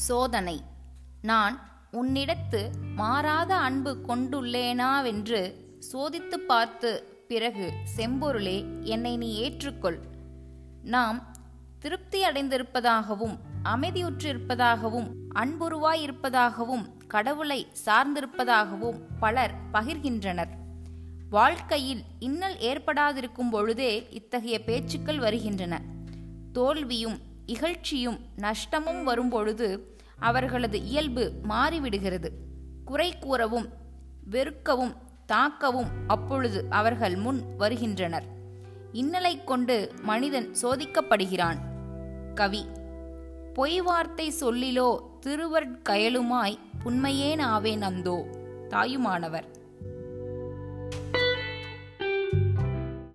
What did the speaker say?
சோதனை. நான் உன்னிடத்து மாறாத அன்பு கொண்டுள்ளேனாவென்று சோதித்துப் பார்த்து பிறகு செம்பொருளே என்னை நீ ஏற்றுக்கொள். நாம் திருப்தி அடைந்திருப்பதாகவும் அமைதியுற்றிருப்பதாகவும் அன்புருவாயிருப்பதாகவும் கடவுளை சார்ந்திருப்பதாகவும் பலர் பகிர்கின்றனர். வாழ்க்கையில் இன்னல் ஏற்படாதிருக்கும் பொழுதே இத்தகைய பேச்சுக்கள் வருகின்றன. தோல்வியும் இகழ்ச்சியும் நஷ்டமும் வரும்பொழுது அவர்களது இயல்பு மாறிவிடுகிறது. குறை கூறவும் வெறுக்கவும் தாக்கவும் அப்பொழுது அவர்கள் முன் வருகின்றனர். இன்னலை கொண்டு மனிதன் சோதிக்கப்படுகிறான். கவி பொய் வார்த்தை சொல்லிலோ திருவற்கயலுமாய் புன்மையேன் ஆவேன் அந்தோ தாயுமானவர்.